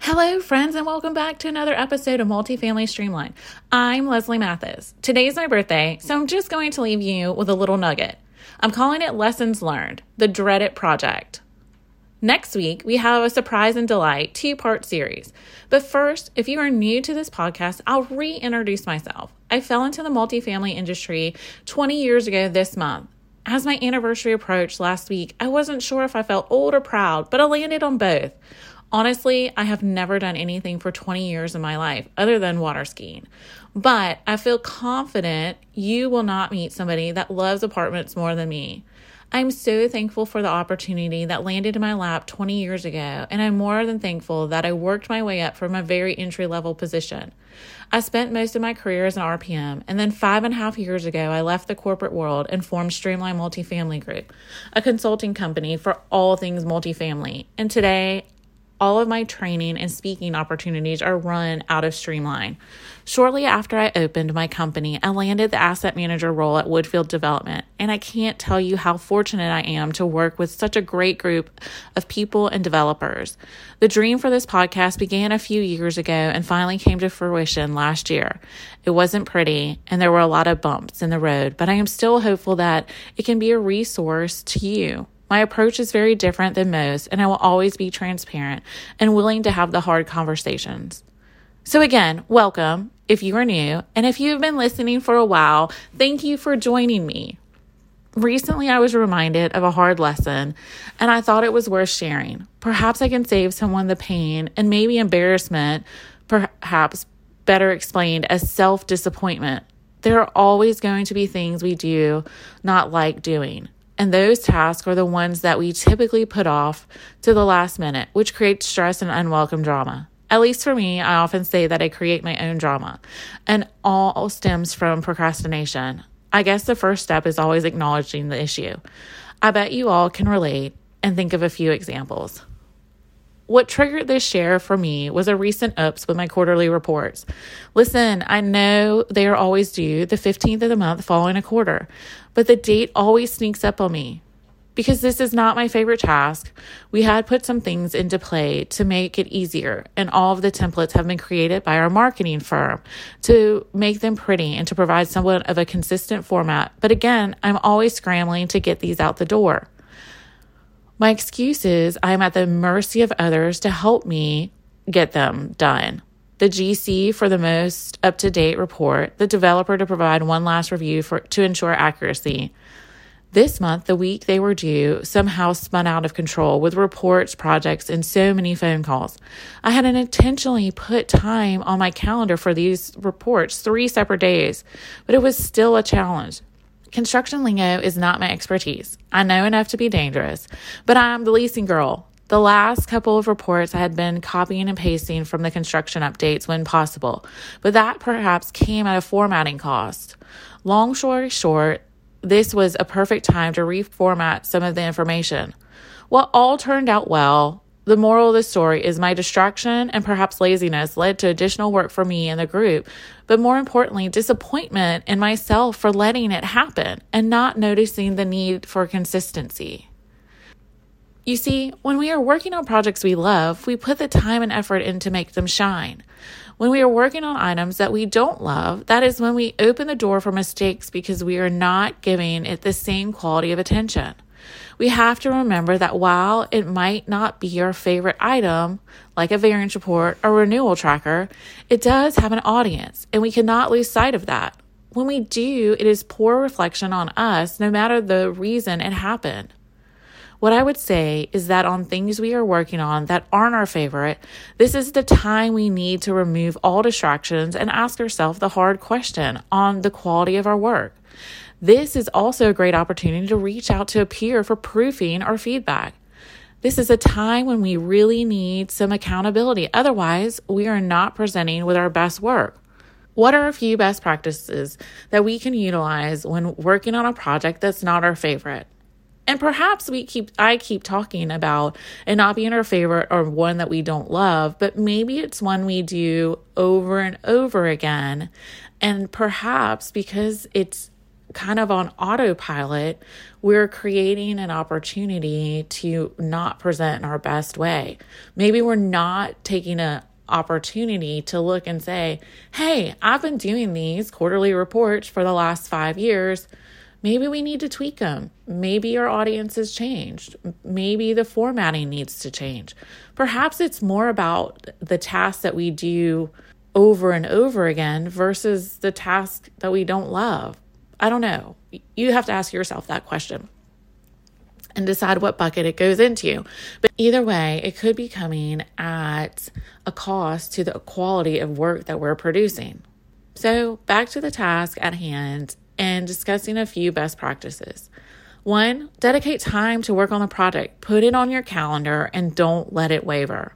Hello, friends, and welcome back to another episode of Multifamily Streamline. I'm Leslie Mathis. Today's my birthday, so I'm just going to leave you with a little nugget. I'm calling it Lessons Learned, the Dreaded Project. Next week, we have a surprise and delight two part series. But first, if you are new to this podcast, I'll reintroduce myself. I fell into the multifamily industry 20 years ago this month. As my anniversary approached last week, I wasn't sure if I felt old or proud, but I landed on both. Honestly, I have never done anything for 20 years in my life other than water skiing. But I feel confident you will not meet somebody that loves apartments more than me. I'm so thankful for the opportunity that landed in my lap 20 years ago, and I'm more than thankful that I worked my way up from a very entry level position. I spent most of my career as an RPM, and then five and a half years ago, I left the corporate world and formed Streamline Multifamily Group, a consulting company for all things multifamily. And today, all of my training and speaking opportunities are run out of Streamline. Shortly after I opened my company, I landed the asset manager role at Woodfield Development, and I can't tell you how fortunate I am to work with such a great group of people and developers. The dream for this podcast began a few years ago and finally came to fruition last year. It wasn't pretty, and there were a lot of bumps in the road, but I am still hopeful that it can be a resource to you. My approach is very different than most, and I will always be transparent and willing to have the hard conversations. So, again, welcome if you are new, and if you've been listening for a while, thank you for joining me. Recently, I was reminded of a hard lesson, and I thought it was worth sharing. Perhaps I can save someone the pain and maybe embarrassment, perhaps better explained as self disappointment. There are always going to be things we do not like doing. And those tasks are the ones that we typically put off to the last minute, which creates stress and unwelcome drama. At least for me, I often say that I create my own drama, and all stems from procrastination. I guess the first step is always acknowledging the issue. I bet you all can relate and think of a few examples. What triggered this share for me was a recent ups with my quarterly reports. Listen, I know they are always due the 15th of the month following a quarter, but the date always sneaks up on me. Because this is not my favorite task, we had put some things into play to make it easier, and all of the templates have been created by our marketing firm to make them pretty and to provide somewhat of a consistent format. But again, I'm always scrambling to get these out the door. My excuse is I'm at the mercy of others to help me get them done. The GC for the most up to date report, the developer to provide one last review for, to ensure accuracy. This month, the week they were due, somehow spun out of control with reports, projects, and so many phone calls. I had intentionally put time on my calendar for these reports three separate days, but it was still a challenge. Construction lingo is not my expertise. I know enough to be dangerous, but I'm the leasing girl. The last couple of reports I had been copying and pasting from the construction updates when possible, but that perhaps came at a formatting cost. Long story short, this was a perfect time to reformat some of the information. What all turned out well, the moral of the story is my distraction and perhaps laziness led to additional work for me and the group, but more importantly, disappointment in myself for letting it happen and not noticing the need for consistency. You see, when we are working on projects we love, we put the time and effort in to make them shine. When we are working on items that we don't love, that is when we open the door for mistakes because we are not giving it the same quality of attention we have to remember that while it might not be your favorite item, like a variance report or renewal tracker, it does have an audience, and we cannot lose sight of that. When we do, it is poor reflection on us, no matter the reason it happened. What I would say is that on things we are working on that aren't our favorite, this is the time we need to remove all distractions and ask ourselves the hard question on the quality of our work. This is also a great opportunity to reach out to a peer for proofing or feedback. This is a time when we really need some accountability. Otherwise, we are not presenting with our best work. What are a few best practices that we can utilize when working on a project that's not our favorite? And perhaps we keep I keep talking about it not being our favorite or one that we don't love, but maybe it's one we do over and over again. And perhaps because it's kind of on autopilot, we're creating an opportunity to not present in our best way. Maybe we're not taking an opportunity to look and say, hey, I've been doing these quarterly reports for the last five years. Maybe we need to tweak them. Maybe our audience has changed. Maybe the formatting needs to change. Perhaps it's more about the tasks that we do over and over again versus the task that we don't love. I don't know. You have to ask yourself that question and decide what bucket it goes into. But either way, it could be coming at a cost to the quality of work that we're producing. So, back to the task at hand and discussing a few best practices. One, dedicate time to work on the project. Put it on your calendar and don't let it waver.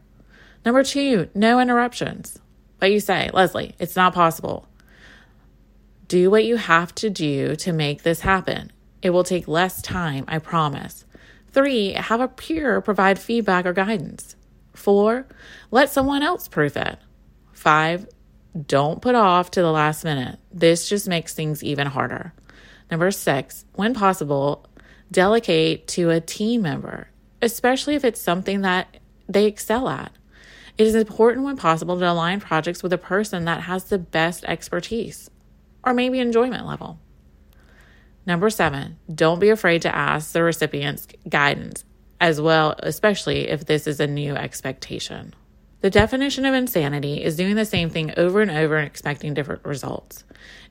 Number two, no interruptions. But you say, Leslie, it's not possible. Do what you have to do to make this happen. It will take less time, I promise. Three, have a peer provide feedback or guidance. Four, let someone else proof it. Five, don't put off to the last minute. This just makes things even harder. Number six, when possible, delegate to a team member, especially if it's something that they excel at. It is important when possible to align projects with a person that has the best expertise or maybe enjoyment level. Number seven, don't be afraid to ask the recipient's guidance as well, especially if this is a new expectation. The definition of insanity is doing the same thing over and over and expecting different results.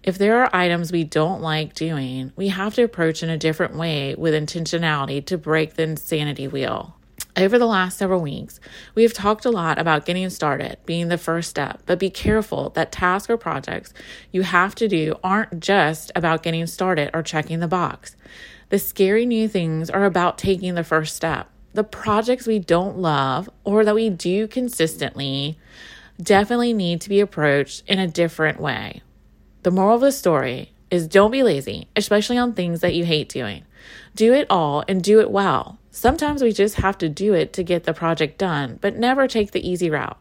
If there are items we don't like doing, we have to approach in a different way with intentionality to break the insanity wheel. Over the last several weeks, we have talked a lot about getting started being the first step, but be careful that tasks or projects you have to do aren't just about getting started or checking the box. The scary new things are about taking the first step. The projects we don't love or that we do consistently definitely need to be approached in a different way. The moral of the story is don't be lazy, especially on things that you hate doing. Do it all and do it well. Sometimes we just have to do it to get the project done, but never take the easy route.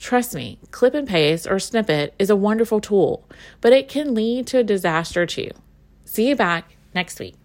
Trust me, clip and paste or snippet is a wonderful tool, but it can lead to a disaster too. See you back next week.